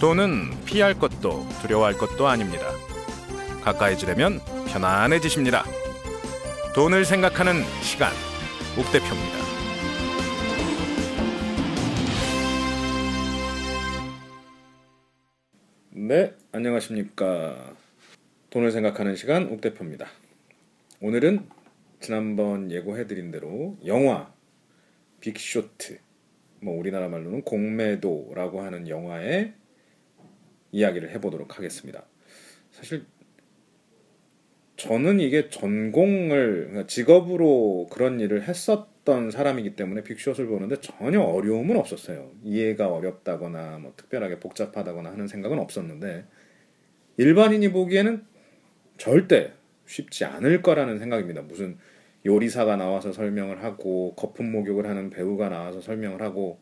돈은 피할 것도 두려워할 것도 아닙니다. 가까이 지려면 편안해지십니다. 돈을 생각하는 시간, 옥 대표입니다. 네, 안녕하십니까. 돈을 생각하는 시간, 옥 대표입니다. 오늘은 지난번 예고해드린 대로 영화 빅쇼트, 뭐 우리나라 말로는 공매도라고 하는 영화의 이야기를 해보도록 하겠습니다. 사실 저는 이게 전공을 그러니까 직업으로 그런 일을 했었던 사람이기 때문에 빅숏을 보는데 전혀 어려움은 없었어요. 이해가 어렵다거나 뭐 특별하게 복잡하다거나 하는 생각은 없었는데 일반인이 보기에는 절대 쉽지 않을 거라는 생각입니다. 무슨 요리사가 나와서 설명을 하고 거품 목욕을 하는 배우가 나와서 설명을 하고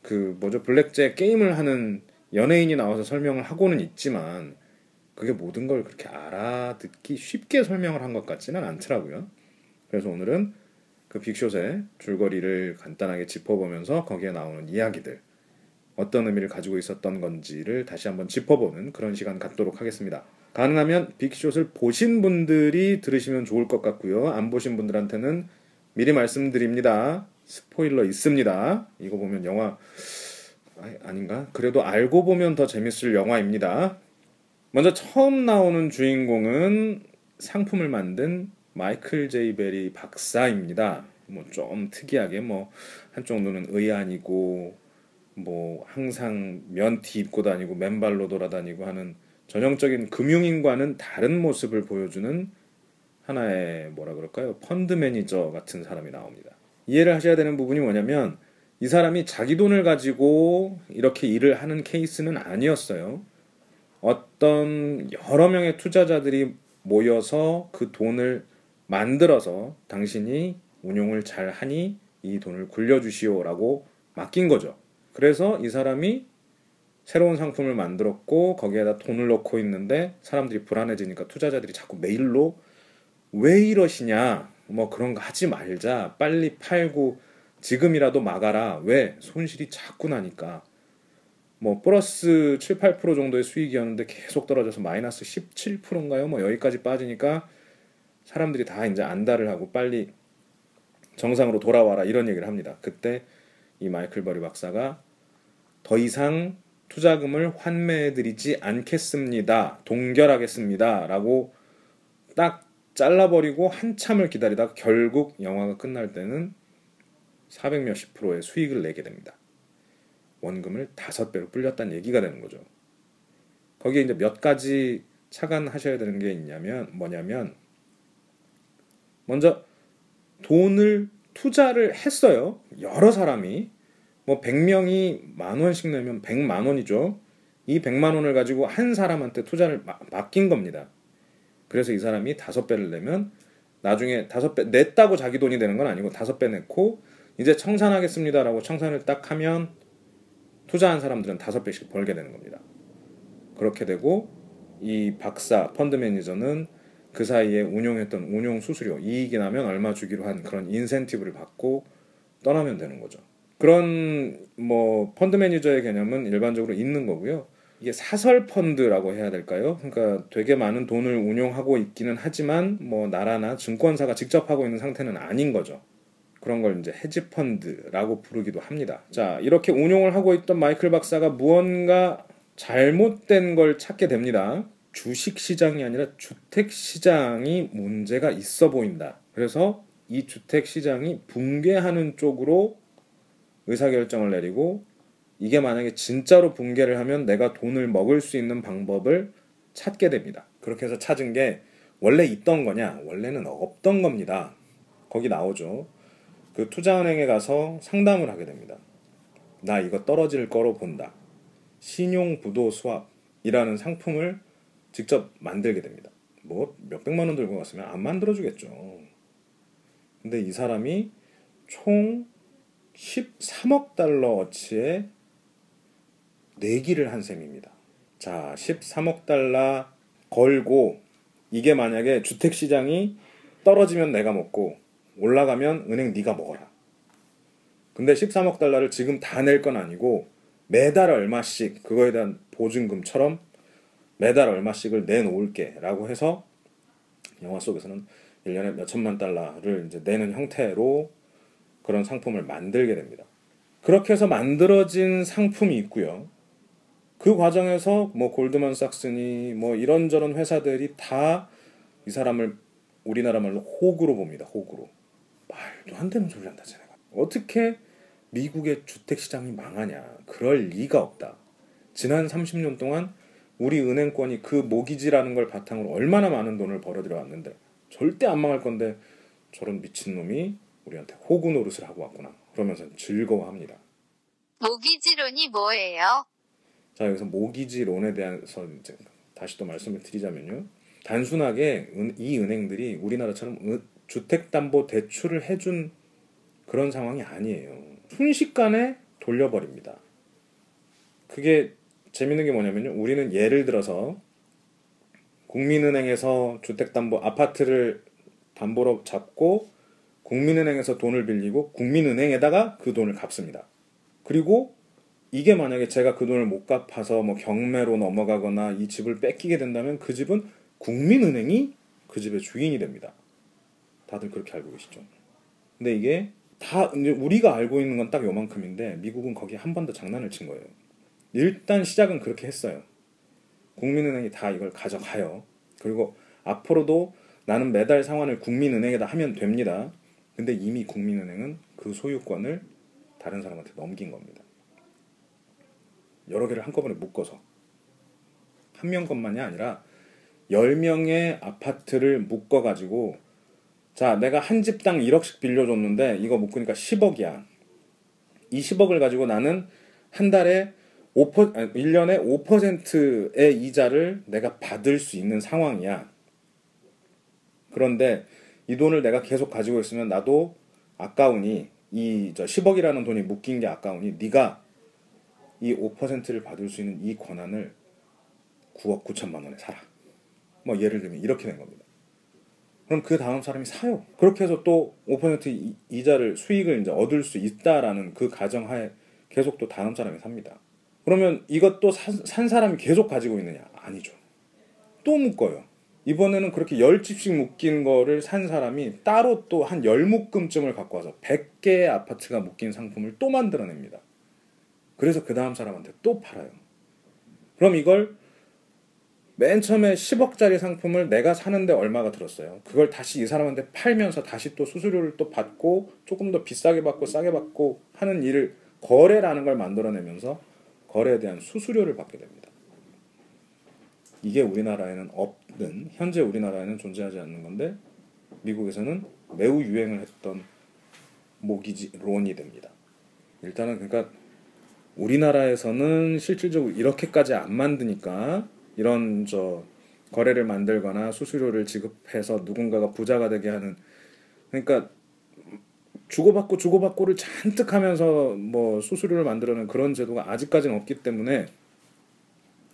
그 뭐죠 블랙잭 게임을 하는 연예인이 나와서 설명을 하고는 있지만 그게 모든 걸 그렇게 알아듣기 쉽게 설명을 한 것 같지는 않더라고요. 그래서 오늘은 그 빅숏의 줄거리를 간단하게 짚어보면서 거기에 나오는 이야기들 어떤 의미를 가지고 있었던 건지를 다시 한번 짚어보는 그런 시간 갖도록 하겠습니다. 가능하면 빅숏을 보신 분들이 들으시면 좋을 것 같고요. 안 보신 분들한테는 미리 말씀드립니다. 스포일러 있습니다. 이거 보면 영화 아닌가? 그래도 알고 보면 더 재밌을 영화입니다. 먼저 처음 나오는 주인공은 상품을 만든 마이클 제이 베리 박사입니다. 뭐 좀 특이하게 뭐 한쪽 눈은 의안이고 뭐 항상 면티 입고 다니고 맨발로 돌아다니고 하는 전형적인 금융인과는 다른 모습을 보여주는 하나의 뭐라 그럴까요? 펀드 매니저 같은 사람이 나옵니다. 이해를 하셔야 되는 부분이 뭐냐면 이 사람이 자기 돈을 가지고 이렇게 일을 하는 케이스는 아니었어요. 어떤 여러 명의 투자자들이 모여서 그 돈을 만들어서 당신이 운용을 잘 하니 이 돈을 굴려주시오라고 맡긴 거죠. 그래서 이 사람이 새로운 상품을 만들었고 거기에다 돈을 넣고 있는데 사람들이 불안해지니까 투자자들이 자꾸 메일로 왜 이러시냐 뭐 그런 거 하지 말자 빨리 팔고 지금이라도 막아라 왜 손실이 자꾸 나니까 뭐 플러스 7, 8% 정도의 수익이었는데 계속 떨어져서 마이너스 17%인가요? 뭐 여기까지 빠지니까 사람들이 다 이제 안달을 하고 빨리 정상으로 돌아와라 이런 얘기를 합니다. 그때 이 마이클 버리 박사가 더 이상 투자금을 환매해드리지 않겠습니다. 동결하겠습니다. 라고 딱 잘라버리고 한참을 기다리다가 결국 영화가 끝날 때는 400 몇십 프로의 수익을 내게 됩니다. 원금을 다섯 배로 불렸다는 얘기가 되는 거죠. 거기에 이제 몇 가지 차관하셔야 되는 게 있냐면 뭐냐면 먼저 돈을 투자를 했어요. 여러 사람이 뭐 100명이 만 원씩 내면 100만 원이죠. 이 100만 원을 가지고 한 사람한테 투자를 마, 맡긴 겁니다. 그래서 이 사람이 다섯 배를 내면 나중에 다섯 배 냈다고 자기 돈이 되는 건 아니고 다섯 배 냈고 이제 청산하겠습니다라고 청산을 딱 하면 투자한 사람들은 다섯 배씩 벌게 되는 겁니다. 그렇게 되고 이 박사 펀드 매니저는 그 사이에 운용했던 운용 수수료 이익이 나면 얼마 주기로 한 그런 인센티브를 받고 떠나면 되는 거죠. 그런 뭐 펀드 매니저의 개념은 일반적으로 있는 거고요. 이게 사설 펀드라고 해야 될까요? 그러니까 되게 많은 돈을 운용하고 있기는 하지만 뭐 나라나 증권사가 직접 하고 있는 상태는 아닌 거죠. 그런 걸 이제 헤지 펀드라고 부르기도 합니다. 자, 이렇게 운용을 하고 있던 마이클 박사가 무언가 잘못된 걸 찾게 됩니다. 주식 시장이 아니라 주택 시장이 문제가 있어 보인다. 그래서 이 주택 시장이 붕괴하는 쪽으로 의사결정을 내리고 이게 만약에 진짜로 붕괴를 하면 내가 돈을 먹을 수 있는 방법을 찾게 됩니다. 그렇게 해서 찾은 게 원래 있던 거냐? 원래는 없던 겁니다. 거기 나오죠. 그 투자은행에 가서 상담을 하게 됩니다. 나 이거 떨어질 거로 본다. 신용 부도 수합이라는 상품을 직접 만들게 됩니다. 뭐 몇백만 원 들고 갔으면 안 만들어주겠죠. 근데 이 사람이 총 13억 달러어치의 내기를 한 셈입니다. 자, 13억 달러 걸고 이게 만약에 주택 시장이 떨어지면 내가 먹고 올라가면 은행 네가 먹어라. 근데 13억 달러를 지금 다 낼 건 아니고 매달 얼마씩 그거에 대한 보증금처럼 매달 얼마씩을 내놓을게 라고 해서 영화 속에서는 1년에 몇 천만 달러를 이제 내는 형태로 그런 상품을 만들게 됩니다. 그렇게 해서 만들어진 상품이 있고요. 그 과정에서 뭐 골드만삭스니 뭐 이런저런 회사들이 다 이 사람을 우리나라 말로 호구로 봅니다. 호구로. 말도 안 되는 소리 한다 쟤네가. 어떻게 미국의 주택 시장이 망하냐? 그럴 리가 없다. 지난 30년 동안 우리 은행권이 그 모기지라는 걸 바탕으로 얼마나 많은 돈을 벌어들여 왔는데 절대 안 망할 건데 저런 미친놈이 우리한테 호구 노릇을 하고 왔구나. 그러면서 즐거워합니다. 모기지론이 뭐예요? 자 여기서 모기지론에 대해서 이제 다시 또 말씀을 드리자면요. 단순하게 은, 이 은행들이 우리나라처럼 은, 주택담보대출을 해준 그런 상황이 아니에요. 순식간에 돌려버립니다. 그게 재밌는 게 뭐냐면요. 우리는 예를 들어서 국민은행에서 주택담보 아파트를 담보로 잡고 국민은행에서 돈을 빌리고 국민은행에다가 그 돈을 갚습니다. 그리고 이게 만약에 제가 그 돈을 못 갚아서 뭐 경매로 넘어가거나 이 집을 뺏기게 된다면 그 집은 국민은행이 그 집의 주인이 됩니다. 다들 그렇게 알고 계시죠? 근데 이게 다 우리가 알고 있는 건 딱 요만큼인데 미국은 거기에 한 번 더 장난을 친 거예요. 일단 시작은 그렇게 했어요. 국민은행이 다 이걸 가져가요. 그리고 앞으로도 나는 매달 상환을 국민은행에다 하면 됩니다. 근데 이미 국민은행은 그 소유권을 다른 사람한테 넘긴 겁니다. 여러 개를 한꺼번에 묶어서 한 명 것만이 아니라 10명의 아파트를 묶어 가지고 자, 내가 한 집당 1억씩 빌려줬는데 이거 묶으니까 10억이야. 이 10억을 가지고 나는 한 달에 5%, 아니, 1년에 5%의 이자를 내가 받을 수 있는 상황이야. 그런데 이 돈을 내가 계속 가지고 있으면 나도 아까우니 이 10억이라는 돈이 묶인 게 아까우니 네가 이 5%를 받을 수 있는 이 권한을 9억 9천만 원에 사라. 뭐 예를 들면 이렇게 된 겁니다. 그럼 그 다음 사람이 사요. 그렇게 해서 또 5% 이자를 수익을 이제 얻을 수 있다라는 그 가정하에 계속 또 다음 사람이 삽니다. 그러면 이것도 산, 산 사람이 계속 가지고 있느냐? 아니죠. 또 묶어요. 이번에는 그렇게 10집씩 묶인 거를 산 사람이 따로 또한 10묶음쯤을 갖고 와서 100개의 아파트가 묶인 상품을 또 만들어냅니다. 그래서 그 다음 사람한테 또 팔아요. 그럼 이걸 맨 처음에 10억짜리 상품을 내가 사는데 얼마가 들었어요. 그걸 다시 이 사람한테 팔면서 다시 또 수수료를 또 받고 조금 더 비싸게 받고 싸게 받고 하는 일을 거래라는 걸 만들어내면서 거래에 대한 수수료를 받게 됩니다. 이게 우리나라에는 없는 현재 우리나라에는 존재하지 않는 건데 미국에서는 매우 유행을 했던 모기지론이 됩니다. 일단은 그러니까 우리나라에서는 실질적으로 이렇게까지 안 만드니까 이런 저 거래를 만들거나 수수료를 지급해서 누군가가 부자가 되게 하는 그러니까 주고받고 주고받고를 잔뜩 하면서 뭐 수수료를 만들어낸 그런 제도가 아직까지는 없기 때문에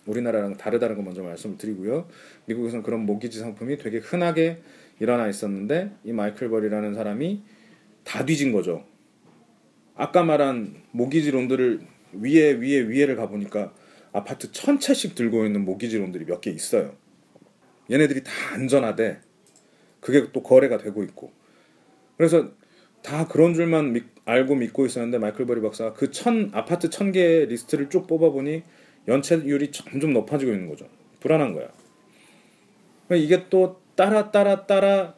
우리나라랑 다르다는 거 먼저 말씀을 드리고요. 미국에서는 그런 모기지 상품이 되게 흔하게 일어나 있었는데 이 마이클 벌이라는 사람이 다 뒤진 거죠. 아까 말한 모기지 론들을 위에 위에 위에를 가보니까 아파트 천 채씩 들고 있는 모기지론들이 몇 개 있어요. 얘네들이 다 안전하대. 그게 또 거래가 되고 있고. 그래서 다 그런 줄만 믿, 알고 믿고 있었는데 마이클 버리 박사가 그 천 아파트 천 개의 리스트를 쭉 뽑아보니 연체율이 점점 높아지고 있는 거죠. 불안한 거야. 이게 또 따라 따라 따라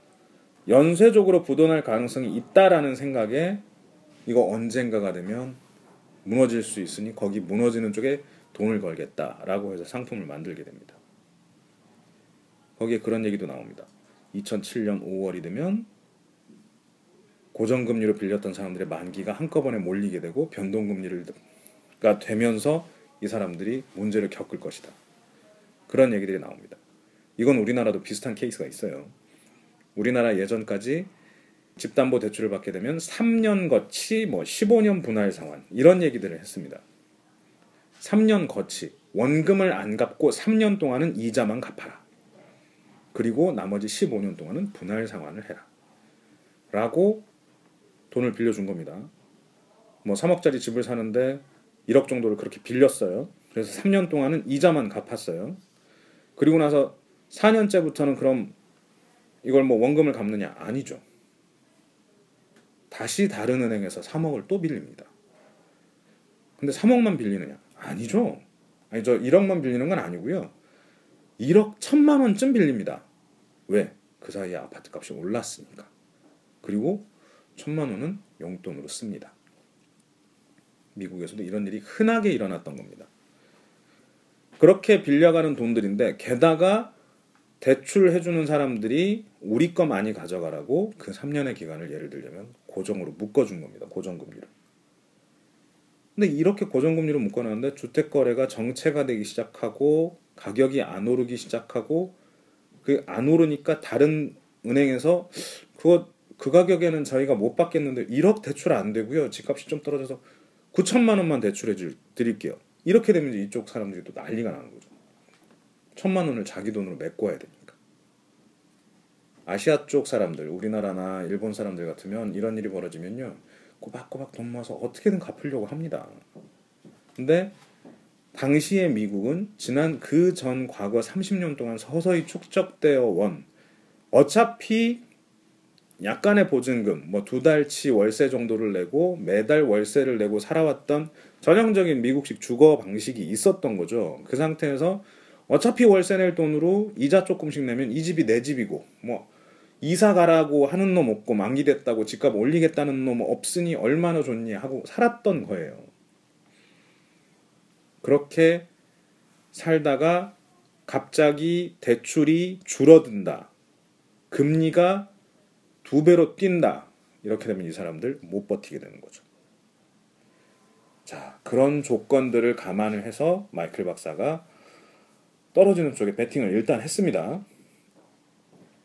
연쇄적으로 부도날 가능성이 있다라는 생각에 이거 언젠가가 되면 무너질 수 있으니 거기 무너지는 쪽에 돈을 걸겠다라고 해서 상품을 만들게 됩니다. 거기에 그런 얘기도 나옵니다. 2007년 5월이 되면 고정금리로 빌렸던 사람들의 만기가 한꺼번에 몰리게 되고 변동금리가 되면서 이 사람들이 문제를 겪을 것이다. 그런 얘기들이 나옵니다. 이건 우리나라도 비슷한 케이스가 있어요. 우리나라 예전까지 집담보 대출을 받게 되면 3년 거치, 뭐 15년 분할 상환 이런 얘기들을 했습니다. 3년 거치 원금을 안 갚고 3년 동안은 이자만 갚아라. 그리고 나머지 15년 동안은 분할 상환을 해라. 라고 돈을 빌려준 겁니다. 뭐 3억짜리 집을 사는데 1억 정도를 그렇게 빌렸어요. 그래서 3년 동안은 이자만 갚았어요. 그리고 나서 4년째부터는 그럼 이걸 뭐 원금을 갚느냐? 아니죠. 다시 다른 은행에서 3억을 또 빌립니다. 근데 3억만 빌리느냐? 아니죠. 아니 저 1억만 빌리는 건 아니고요. 1억 1천만 원쯤 빌립니다. 왜? 그 사이에 아파트 값이 올랐으니까. 그리고 1천만 원은 용돈으로 씁니다. 미국에서도 이런 일이 흔하게 일어났던 겁니다. 그렇게 빌려가는 돈들인데 게다가 대출해주는 사람들이 우리 거 많이 가져가라고 그 3년의 기간을 예를 들자면 고정으로 묶어준 겁니다. 고정금리로. 근데 이렇게 고정금리로 묶어놨는데 주택 거래가 정체가 되기 시작하고 가격이 안 오르기 시작하고 그 안 오르니까 다른 은행에서 그거 그 가격에는 저희가 못 받겠는데 1억 대출 안 되고요. 집값이 좀 떨어져서 9천만 원만 대출해 줄 드릴게요. 이렇게 되면 이쪽 사람들이 또 난리가 나는 거죠. 천만 원을 자기 돈으로 메꿔야 되니까. 아시아 쪽 사람들, 우리나라나 일본 사람들 같으면 이런 일이 벌어지면요. 꼬박꼬박 돈 모아서 어떻게든 갚으려고 합니다. 근데 당시의 미국은 지난 그 전 과거 30년 동안 서서히 축적되어 원 어차피 약간의 보증금, 뭐 두 달치 월세 정도를 내고 매달 월세를 내고 살아왔던 전형적인 미국식 주거 방식이 있었던 거죠. 그 상태에서 어차피 월세 낼 돈으로 이자 조금씩 내면 이 집이 내 집이고 뭐 이사 가라고 하는 놈 없고 만기됐다고 집값 올리겠다는 놈 없으니 얼마나 좋니 하고 살았던 거예요. 그렇게 살다가 갑자기 대출이 줄어든다. 금리가 두 배로 뛴다. 이렇게 되면 이 사람들 못 버티게 되는 거죠. 자, 그런 조건들을 감안을 해서 마이클 박사가 떨어지는 쪽에 베팅을 일단 했습니다.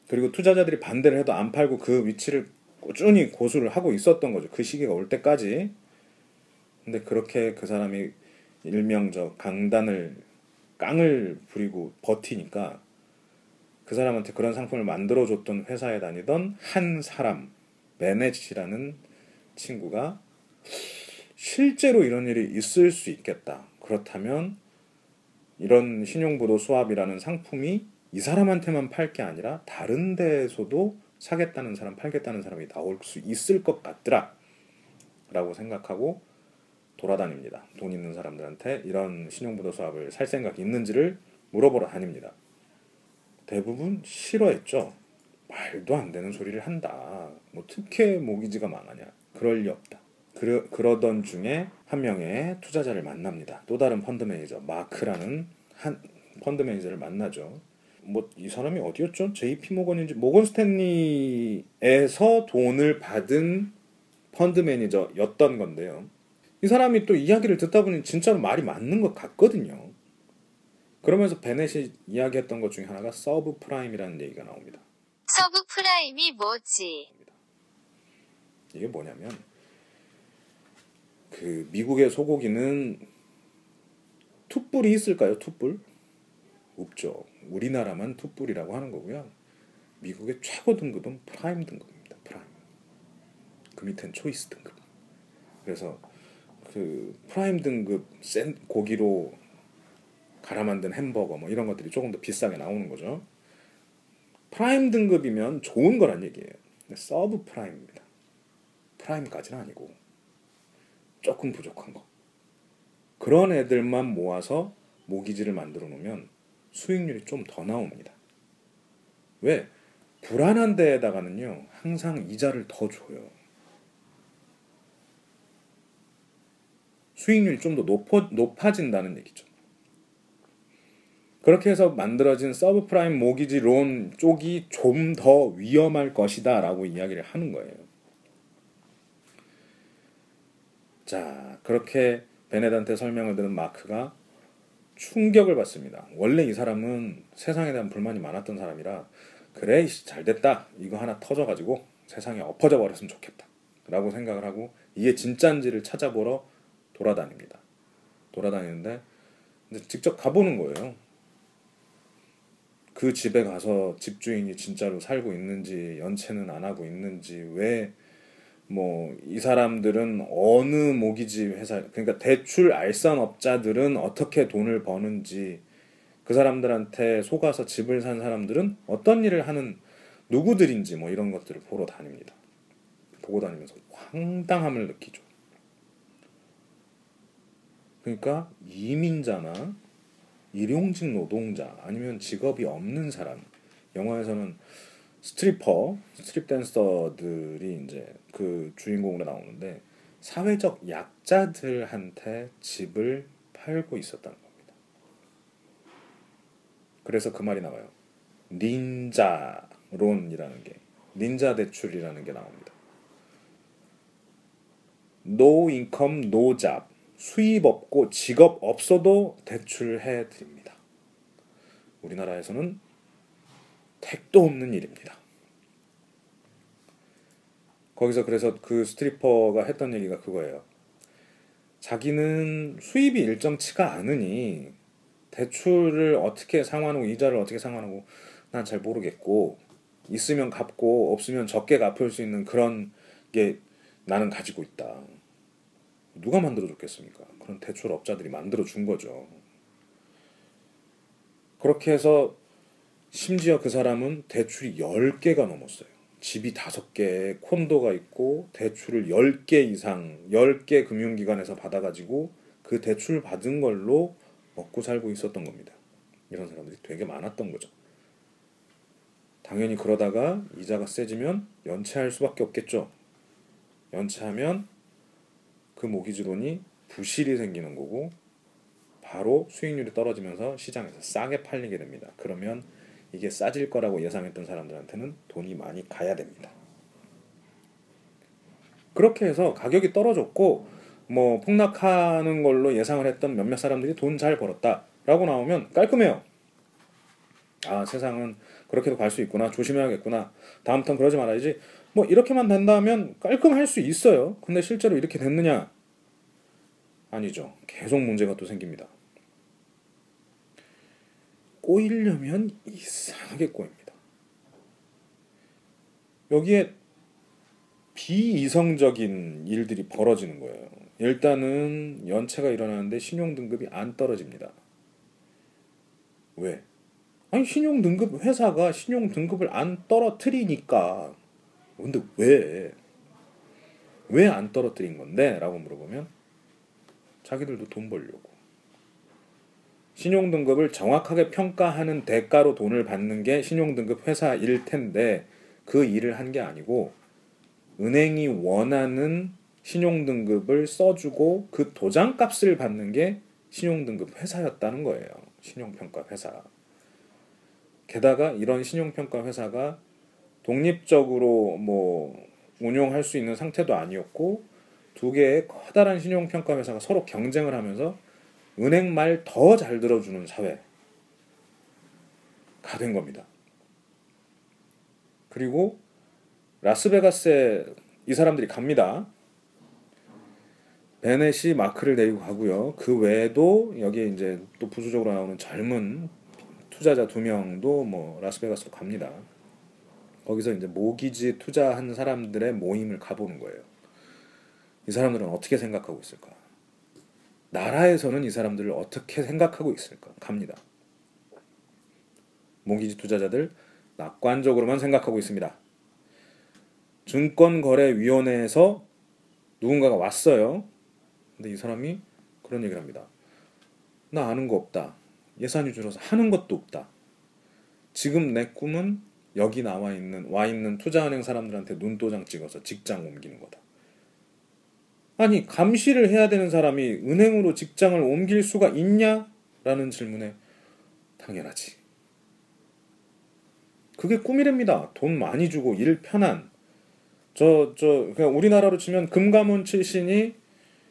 그리고 투자자들이 반대를 해도 안 팔고 그 위치를 꾸준히 고수를 하고 있었던 거죠. 그 시기가 올 때까지. 근데 그렇게 그 사람이 일명 저 강단을 깡을 부리고 버티니까 그 사람한테 그런 상품을 만들어 줬던 회사에 다니던 한 사람 매네지라는 친구가 실제로 이런 일이 있을 수 있겠다. 그렇다면 이런 신용부도 스왑이라는 상품이 이 사람한테만 팔 게 아니라 다른 데에서도 사겠다는 사람, 팔겠다는 사람이 나올 수 있을 것 같더라. 라고 생각하고 돌아다닙니다. 돈 있는 사람들한테 이런 신용부도 스왑을 살 생각이 있는지를 물어보러 다닙니다. 대부분 싫어했죠. 말도 안 되는 소리를 한다. 뭐 특혜 모기지가 망하냐. 그럴 리 없다. 그러, 그러던 중에 한 명의 투자자를 만납니다. 또 다른 펀드 매니저 마크라는 한 펀드 매니저를 만나죠. 뭐 이 사람이 어디였죠? JP 모건인지 모건 스탠리에서 돈을 받은 펀드 매니저였던 건데요. 이 사람이 또 이야기를 듣다 보니 진짜로 말이 맞는 것 같거든요. 그러면서 베넷이 이야기했던 것 중에 하나가 서브 프라임이라는 얘기가 나옵니다. 서브 프라임이 뭐지? 이게 뭐냐면 그 미국의 소고기는 투뿔이 있을까요? 투뿔? 없죠. 우리나라만 투뿔이라고 하는 거고요. 미국의 최고 등급은 프라임 등급입니다. 프라임. 그 밑엔 초이스 등급. 그래서 그 프라임 등급 센 고기로 갈아 만든 햄버거 뭐 이런 것들이 조금 더 비싸게 나오는 거죠. 프라임 등급이면 좋은 거란 얘기예요. 서브 프라임입니다. 프라임까지는 아니고 조금 부족한 거. 그런 애들만 모아서 모기지를 만들어 놓으면 수익률이 좀 더 나옵니다. 왜? 불안한 데에다가는요, 항상 이자를 더 줘요. 수익률이 좀 더 높아, 높아진다는 얘기죠. 그렇게 해서 만들어진 서브프라임 모기지 론 쪽이 좀 더 위험할 것이다 라고 이야기를 하는 거예요. 자, 그렇게 베네단테 설명을 들은 마크가 충격을 받습니다. 원래 이 사람은 세상에 대한 불만이 많았던 사람이라 그래 잘 됐다 이거 하나 터져가지고 세상에 엎어져 버렸으면 좋겠다 라고 생각을 하고 이게 진짜인지를 찾아보러 돌아다닙니다. 돌아다니는데 직접 가보는 거예요. 그 집에 가서 집주인이 진짜로 살고 있는지 연체는 안 하고 있는지 왜 뭐 이 사람들은 어느 모기지 회사 그러니까 대출 알선업자들은 어떻게 돈을 버는지 그 사람들한테 속아서 집을 산 사람들은 어떤 일을 하는 누구들인지 뭐 이런 것들을 보러 다닙니다. 보고 다니면서 황당함을 느끼죠. 그러니까 이민자나 일용직 노동자 아니면 직업이 없는 사람 영화에서는 스트리퍼, 스트립 댄서들이 이제 그 주인공으로 나오는데 사회적 약자들한테 집을 팔고 있었다는 겁니다. 그래서 그 말이 나와요. 닌자론이라는 게 닌자 대출이라는 게 나옵니다. Income, no job. 수입 없고 직업 없어도 대출해 드립니다. 우리나라에서는 택도 없는 일입니다. 거기서 그래서 그 스트리퍼가 했던 얘기가 그거예요. 자기는 수입이 일정치가 않으니 대출을 어떻게 상환하고 이자를 어떻게 상환하고 난 잘 모르겠고 있으면 갚고 없으면 적게 갚을 수 있는 그런 게 나는 가지고 있다. 누가 만들어 줬겠습니까? 그런 대출 업자들이 만들어 준 거죠. 그렇게 해서 심지어 그 사람은 대출이 10개가 넘었어요. 집이 5개, 콘도가 있고 대출을 10개 이상 10개 금융기관에서 받아가지고 그 대출 받은 걸로 먹고 살고 있었던 겁니다. 이런 사람들이 되게 많았던 거죠. 당연히 그러다가 이자가 세지면 연체할 수밖에 없겠죠. 연체하면 그 모기지론이 부실이 생기는 거고 바로 수익률이 떨어지면서 시장에서 싸게 팔리게 됩니다. 그러면 이게 싸질 거라고 예상했던 사람들한테는 돈이 많이 가야 됩니다. 그렇게 해서 가격이 떨어졌고 뭐 폭락하는 걸로 예상을 했던 몇몇 사람들이 돈 잘 벌었다라고 나오면 깔끔해요. 아 세상은 그렇게도 갈 수 있구나 조심해야겠구나 다음부터는 그러지 말아야지 뭐 이렇게만 된다면 깔끔할 수 있어요. 근데 실제로 이렇게 됐느냐? 아니죠. 계속 문제가 또 생깁니다. 꼬이려면 이상하게 꼬입니다. 여기에 비이성적인 일들이 벌어지는 거예요. 일단은 연체가 일어나는데 신용 등급이 안 떨어집니다. 왜? 아니 신용 등급 회사가 신용 등급을 안 떨어뜨리니까. 근데 왜? 왜 안 떨어뜨린 건데? 라고 물어보면 자기들도 돈 벌려고. 신용등급을 정확하게 평가하는 대가로 돈을 받는 게 신용등급 회사 일 텐데 그 일을 한 게 아니고 은행이 원하는 신용등급을 써주고 그 도장값을 받는 게 신용등급 회사였다는 거예요. 신용평가 회사. 게다가 이런 신용평가 회사가 독립적으로 뭐 운용할 수 있는 상태도 아니었고 두 개의 커다란 신용평가 회사가 서로 경쟁을 하면서 은행 말 더 잘 들어주는 사회가 된 겁니다. 그리고 라스베가스에 이 사람들이 갑니다. 베넷이 마크를 데리고 가고요. 그 외에도 여기에 이제 또 부수적으로 나오는 젊은 투자자 두 명도 뭐 라스베가스로 갑니다. 거기서 이제 모기지 투자한 사람들의 모임을 가보는 거예요. 이 사람들은 어떻게 생각하고 있을까? 나라에서는 이 사람들을 어떻게 생각하고 있을까? 갑니다. 모기지 투자자들 낙관적으로만 생각하고 있습니다. 증권거래위원회에서 누군가가 왔어요. 근데 이 사람이 그런 얘기를 합니다. 나 아는 거 없다. 예산이 줄어서 하는 것도 없다. 지금 내 꿈은 여기 나와 있는 와 있는 투자은행 사람들한테 눈도장 찍어서 직장 옮기는 거다. 아니 감시를 해야 되는 사람이 은행으로 직장을 옮길 수가 있냐? 라는 질문에 당연하지. 그게 꿈이랍니다. 돈 많이 주고 일 편한 저 저 그냥 우리나라로 치면 금감원 출신이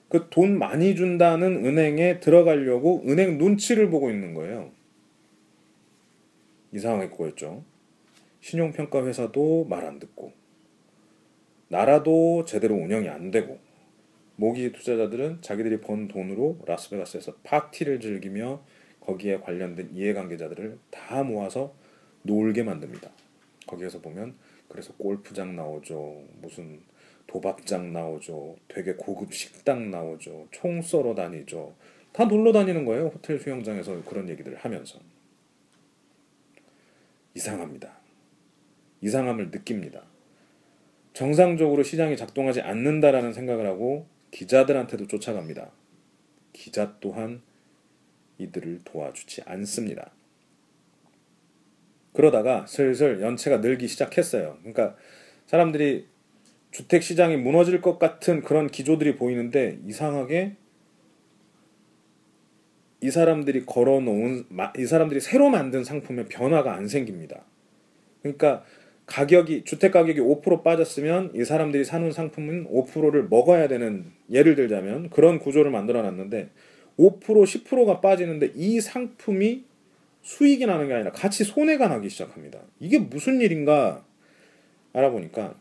그 돈 많이 준다는 은행에 들어가려고 은행 눈치를 보고 있는 거예요. 이상하게 꼬였죠. 신용평가 회사도 말 안 듣고 나라도 제대로 운영이 안 되고 모기 투자자들은 자기들이 번 돈으로 라스베가스에서 파티를 즐기며 거기에 관련된 이해관계자들을 다 모아서 놀게 만듭니다. 거기에서 보면 그래서 골프장 나오죠. 무슨 도박장 나오죠. 되게 고급 식당 나오죠. 총 쏘러 다니죠. 다 놀러 다니는 거예요. 호텔 수영장에서 그런 얘기들을 하면서. 이상합니다. 이상함을 느낍니다. 정상적으로 시장이 작동하지 않는다라는 생각을 하고 기자들한테도 쫓아갑니다. 기자 또한 이들을 도와주지 않습니다. 그러다가 슬슬 연체가 늘기 시작했어요. 그러니까 사람들이 주택 시장이 무너질 것 같은 그런 기조들이 보이는데 이상하게 이 사람들이 걸어놓은 이 사람들이 새로 만든 상품에 변화가 안 생깁니다. 그러니까 가격이 주택 가격이 5% 빠졌으면 이 사람들이 사는 상품은 5%를 먹어야 되는 예를 들자면 그런 구조를 만들어 놨는데 5% 10%가 빠지는데 이 상품이 수익이 나는 게 아니라 같이 손해가 나기 시작합니다. 이게 무슨 일인가 알아보니까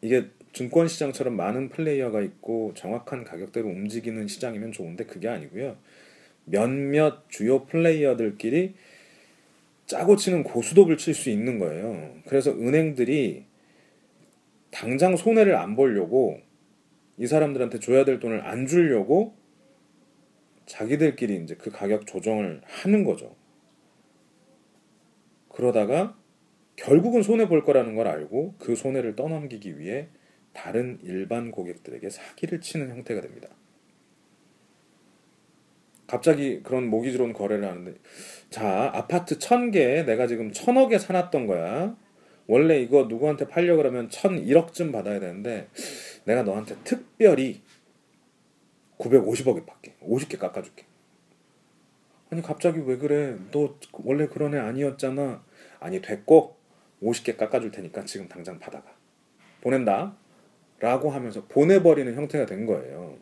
이게 증권 시장처럼 많은 플레이어가 있고 정확한 가격대로 움직이는 시장이면 좋은데 그게 아니고요. 몇몇 주요 플레이어들끼리 짜고 치는 고수톱을 칠 수 있는 거예요. 그래서 은행들이 당장 손해를 안 보려고 이 사람들한테 줘야 될 돈을 안 주려고 자기들끼리 이제 그 가격 조정을 하는 거죠. 그러다가 결국은 손해 볼 거라는 걸 알고 그 손해를 떠넘기기 위해 다른 일반 고객들에게 사기를 치는 형태가 됩니다. 갑자기 그런 모기지론 거래를 하는데. 자 아파트 천 개 내가 지금 천억에 사놨던 거야. 원래 이거 누구한테 팔려 그러면 천 1억쯤 받아야 되는데 내가 너한테 특별히 950억에 받게. 50개 깎아줄게. 아니 갑자기 왜 그래? 너 원래 그런 애 아니었잖아. 아니 됐고. 50개 깎아줄 테니까 지금 당장 받아가. 보낸다. 라고 하면서 보내버리는 형태가 된 거예요.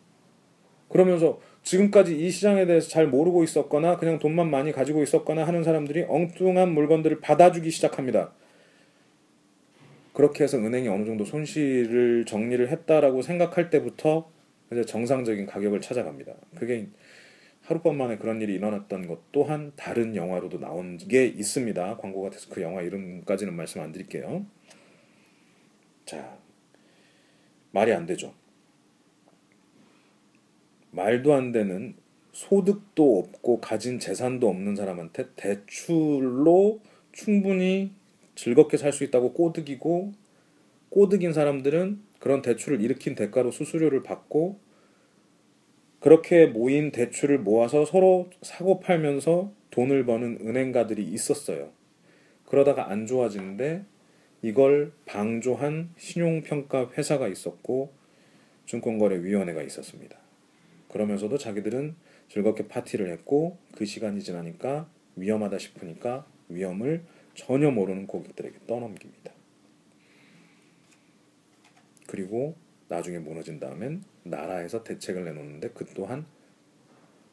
그러면서 지금까지 이 시장에 대해서 잘 모르고 있었거나 그냥 돈만 많이 가지고 있었거나 하는 사람들이 엉뚱한 물건들을 받아주기 시작합니다. 그렇게 해서 은행이 어느 정도 손실을 정리를 했다라고 생각할 때부터 이제 정상적인 가격을 찾아갑니다. 그게 하룻밤 만에 그런 일이 일어났던 것 또한 다른 영화로도 나온 게 있습니다. 광고 같아서 그 영화 이름까지는 말씀 안 드릴게요. 자, 말이 안 되죠. 말도 안 되는 소득도 없고 가진 재산도 없는 사람한테 대출로 충분히 즐겁게 살 수 있다고 꼬드기고 꼬드긴 사람들은 그런 대출을 일으킨 대가로 수수료를 받고 그렇게 모인 대출을 모아서 서로 사고 팔면서 돈을 버는 은행가들이 있었어요. 그러다가 안 좋아지는데 이걸 방조한 신용평가 회사가 있었고 증권거래위원회가 있었습니다. 그러면서도 자기들은 즐겁게 파티를 했고 그 시간이 지나니까 위험하다 싶으니까 위험을 전혀 모르는 고객들에게 떠넘깁니다. 그리고 나중에 무너진 다음엔 나라에서 대책을 내놓는데 그 또한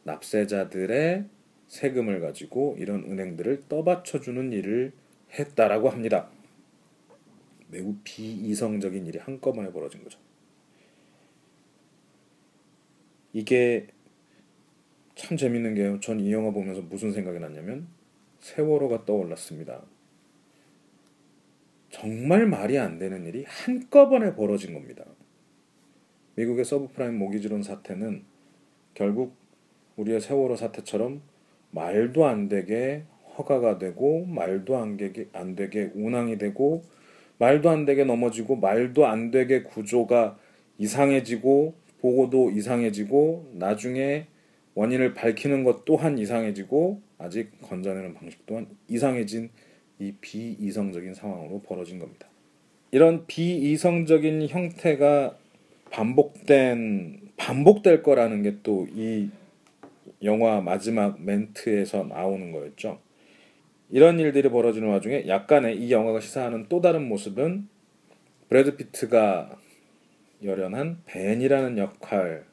납세자들의 세금을 가지고 이런 은행들을 떠받쳐주는 일을 했다라고 합니다. 매우 비이성적인 일이 한꺼번에 벌어진 거죠. 이게 참 재밌는 게요. 전 이 영화 보면서 무슨 생각이 났냐면 세월호가 떠올랐습니다. 정말 말이 안 되는 일이 한꺼번에 벌어진 겁니다. 미국의 서브프라임 모기지론 사태는 결국 우리의 세월호 사태처럼 말도 안 되게 허가가 되고 말도 안 되게 안 되게 운항이 되고 말도 안 되게 넘어지고 말도 안 되게 구조가 이상해지고 보고도 이상해지고 나중에 원인을 밝히는 것 또한 이상해지고 아직 건져내는 방식 또한 이상해진 이 비이성적인 상황으로 벌어진 겁니다. 이런 비이성적인 형태가 반복된 반복될 거라는 게 또 이 영화 마지막 멘트에서 나오는 거였죠. 이런 일들이 벌어지는 와중에 약간의 이 영화가 시사하는 또 다른 모습은 브래드 피트가 열연한 벤이라는 역할의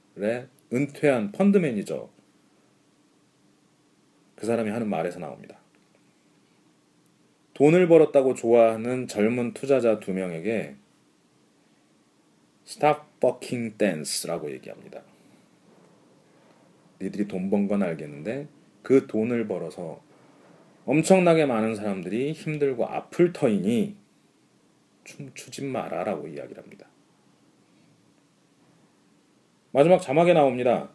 은퇴한 펀드 매니저 그 사람이 하는 말에서 나옵니다. 돈을 벌었다고 좋아하는 젊은 투자자 두 명에게 Stop fucking dance라고 얘기합니다. 니들이 돈 번 건 알겠는데 그 돈을 벌어서 엄청나게 많은 사람들이 힘들고 아플 터이니 춤추지 마라라고 이야기를 합니다. 마지막 자막에 나옵니다.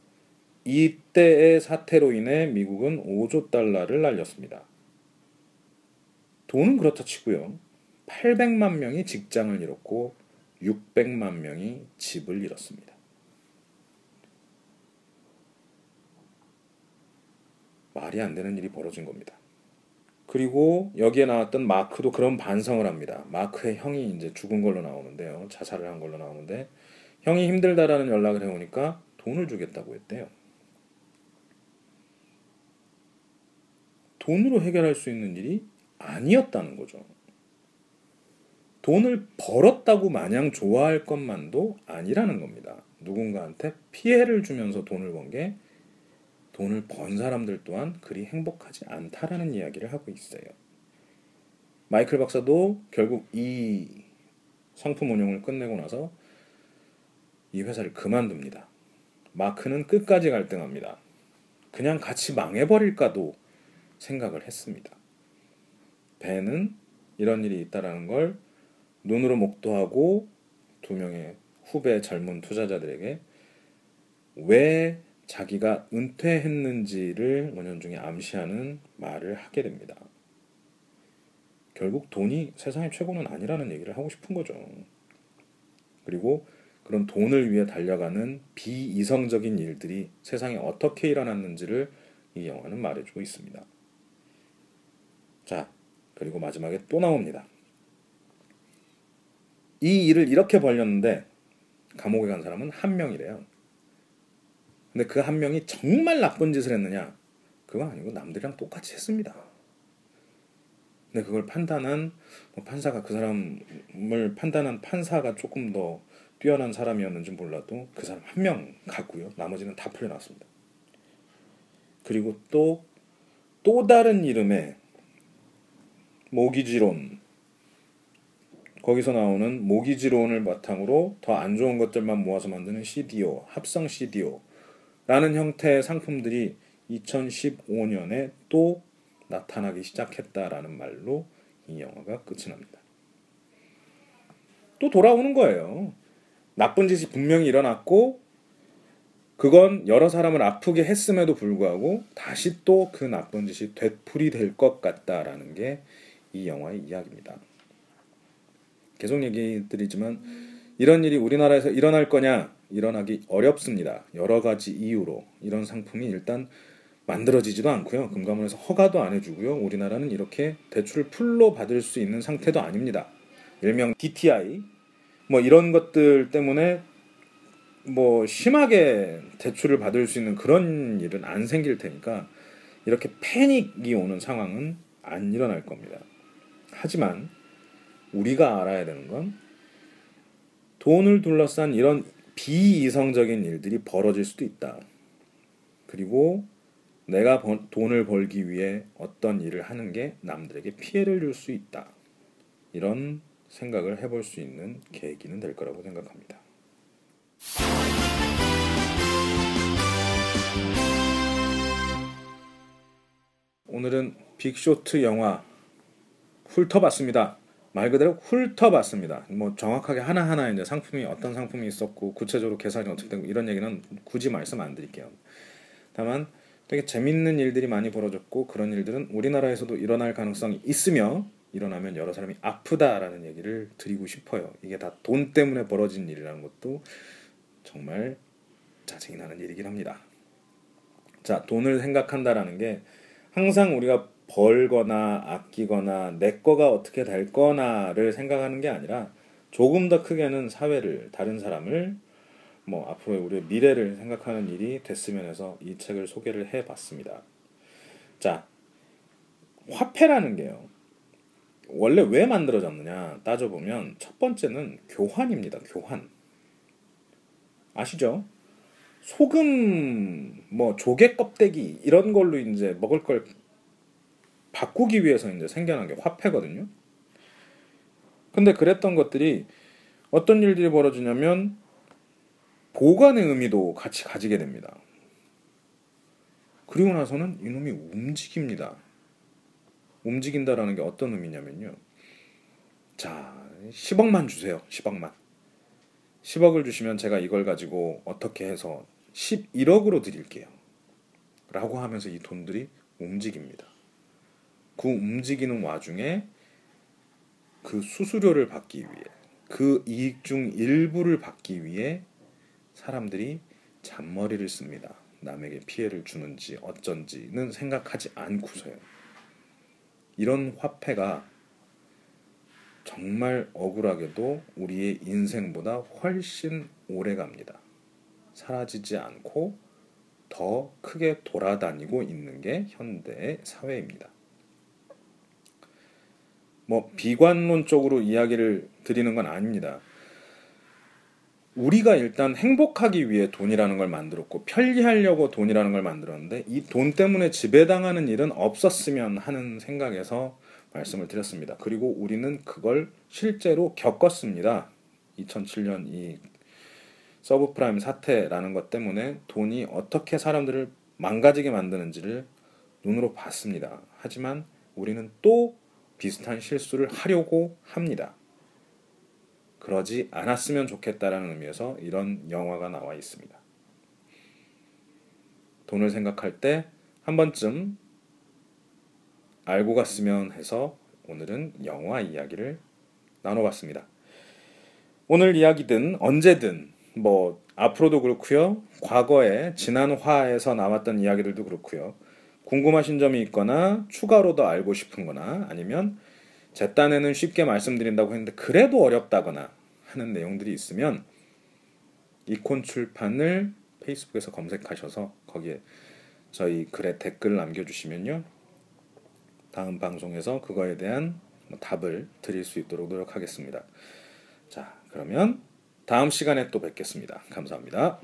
이때의 사태로 인해 미국은 5조 달러를 날렸습니다. 돈은 그렇다 치고요. 800만 명이 직장을 잃었고 600만 명이 집을 잃었습니다. 말이 안 되는 일이 벌어진 겁니다. 그리고 여기에 나왔던 마크도 그런 반성을 합니다. 마크의 형이 이제 죽은 걸로 나오는데요. 자살을 한 걸로 나오는데 형이 힘들다라는 연락을 해오니까 돈을 주겠다고 했대요. 돈으로 해결할 수 있는 일이 아니었다는 거죠. 돈을 벌었다고 마냥 좋아할 것만도 아니라는 겁니다. 누군가한테 피해를 주면서 돈을 번 게 돈을 번 사람들 또한 그리 행복하지 않다라는 이야기를 하고 있어요. 마이클 박사도 결국 이 상품 운영을 끝내고 나서 이 회사를 그만둡니다. 마크는 끝까지 갈등합니다. 그냥 같이 망해버릴까도 생각을 했습니다. 벤은 이런 일이 있다라는 걸 눈으로 목도하고 두 명의 후배 젊은 투자자들에게 왜 자기가 은퇴했는지를 원현중에 암시하는 말을 하게 됩니다. 결국 돈이 세상의 최고는 아니라는 얘기를 하고 싶은 거죠. 그리고 그런 돈을 위해 달려가는 비이성적인 일들이 세상에 어떻게 일어났는지를 이 영화는 말해주고 있습니다. 자, 그리고 마지막에 또 나옵니다. 이 일을 이렇게 벌렸는데 감옥에 간 사람은 한 명이래요. 근데 그 한 명이 정말 나쁜 짓을 했느냐? 그건 아니고 남들이랑 똑같이 했습니다. 근데 그걸 판단한 뭐 판사가 그 사람을 판단한 판사가 조금 더 뛰어난 사람이었는지 몰라도 그 사람 한명 갔고요. 나머지는 다 풀려났습니다. 그리고 또 또 다른 이름의 모기지론 거기서 나오는 모기지론을 바탕으로 더 안 좋은 것들만 모아서 만드는 CDO, 합성 CDO라는 형태의 상품들이 2015년에 또 나타나기 시작했다라는 말로 이 영화가 끝이 납니다. 또 돌아오는 거예요. 나쁜 짓이 분명히 일어났고 그건 여러 사람을 아프게 했음에도 불구하고 다시 또 그 나쁜 짓이 되풀이 될 것 같다라는 게 이 영화의 이야기입니다. 계속 얘기 드리지만 이런 일이 우리나라에서 일어날 거냐 일어나기 어렵습니다. 여러 가지 이유로 이런 상품이 일단 만들어지지도 않고요. 금감원에서 허가도 안 해주고요. 우리나라는 이렇게 대출을 풀로 받을 수 있는 상태도 아닙니다. 일명 DTI 뭐 이런 것들 때문에 뭐 심하게 대출을 받을 수 있는 그런 일은 안 생길 테니까 이렇게 패닉이 오는 상황은 안 일어날 겁니다. 하지만 우리가 알아야 되는 건 돈을 둘러싼 이런 비이성적인 일들이 벌어질 수도 있다. 그리고 내가 번, 돈을 벌기 위해 어떤 일을 하는 게 남들에게 피해를 줄 수 있다. 이런 생각을 해볼 수 있는 계기는 될 거라고 생각합니다. 오늘은 빅쇼트 영화 훑어봤습니다. 말 그대로 훑어봤습니다. 뭐 정확하게 하나하나 이제 상품이 어떤 상품이 있었고 구체적으로 계산이 어떻게 되고 이런 얘기는 굳이 말씀 안 드릴게요. 다만 되게 재밌는 일들이 많이 벌어졌고 그런 일들은 우리나라에서도 일어날 가능성이 있으며 일어나면 여러 사람이 아프다라는 얘기를 드리고 싶어요. 이게 다 돈 때문에 벌어진 일이라는 것도 정말 짜증이 나는 일이긴 합니다. 자, 돈을 생각한다라는 게 항상 우리가 벌거나 아끼거나 내 거가 어떻게 될 거나를 생각하는 게 아니라 조금 더 크게는 사회를 다른 사람을 뭐 앞으로의 우리의 미래를 생각하는 일이 됐으면 해서 이 책을 소개를 해 봤습니다. 자, 화폐라는 게요. 원래 왜 만들어졌느냐 따져보면 첫 번째는 교환입니다. 교환. 아시죠? 소금, 뭐 조개 껍데기 이런 걸로 이제 먹을 걸 바꾸기 위해서 이제 생겨난 게 화폐거든요. 근데 그랬던 것들이 어떤 일들이 벌어지냐면 보관의 의미도 같이 가지게 됩니다. 그리고 나서는 이놈이 움직입니다. 움직인다라는 게 어떤 의미냐면요. 자, 10억만 주세요. 10억만. 10억을 주시면 제가 이걸 가지고 어떻게 해서 11억으로 드릴게요. 라고 하면서 이 돈들이 움직입니다. 그 움직이는 와중에 그 수수료를 받기 위해 그 이익 중 일부를 받기 위해 사람들이 잔머리를 씁니다. 남에게 피해를 주는지 어쩐지는 생각하지 않고서요. 이런 화폐가 정말 억울하게도 우리의 인생보다 훨씬 오래 갑니다. 사라지지 않고 더 크게 돌아다니고 있는 게 현대의 사회입니다. 뭐 비관론적으로 이야기를 드리는 건 아닙니다. 우리가 일단 행복하기 위해 돈이라는 걸 만들었고 편리하려고 돈이라는 걸 만들었는데 이 돈 때문에 지배당하는 일은 없었으면 하는 생각에서 말씀을 드렸습니다. 그리고 우리는 그걸 실제로 겪었습니다. 2007년 이 서브프라임 사태라는 것 때문에 돈이 어떻게 사람들을 망가지게 만드는지를 눈으로 봤습니다. 하지만 우리는 또 비슷한 실수를 하려고 합니다. 그러지 않았으면 좋겠다라는 의미에서 이런 영화가 나와 있습니다. 돈을 생각할 때 한 번쯤 알고 갔으면 해서 오늘은 영화 이야기를 나눠봤습니다. 오늘 이야기든 언제든 뭐 앞으로도 그렇고요. 과거에 지난 화에서 나왔던 이야기들도 그렇고요. 궁금하신 점이 있거나 추가로 더 알고 싶은 거나 아니면 제 딴에는 쉽게 말씀드린다고 했는데 그래도 어렵다거나 하는 내용들이 있으면 이콘 출판을 페이스북에서 검색하셔서 거기에 저희 글에 댓글 남겨주시면요. 다음 방송에서 그거에 대한 뭐 답을 드릴 수 있도록 노력하겠습니다. 자, 그러면 다음 시간에 또 뵙겠습니다. 감사합니다.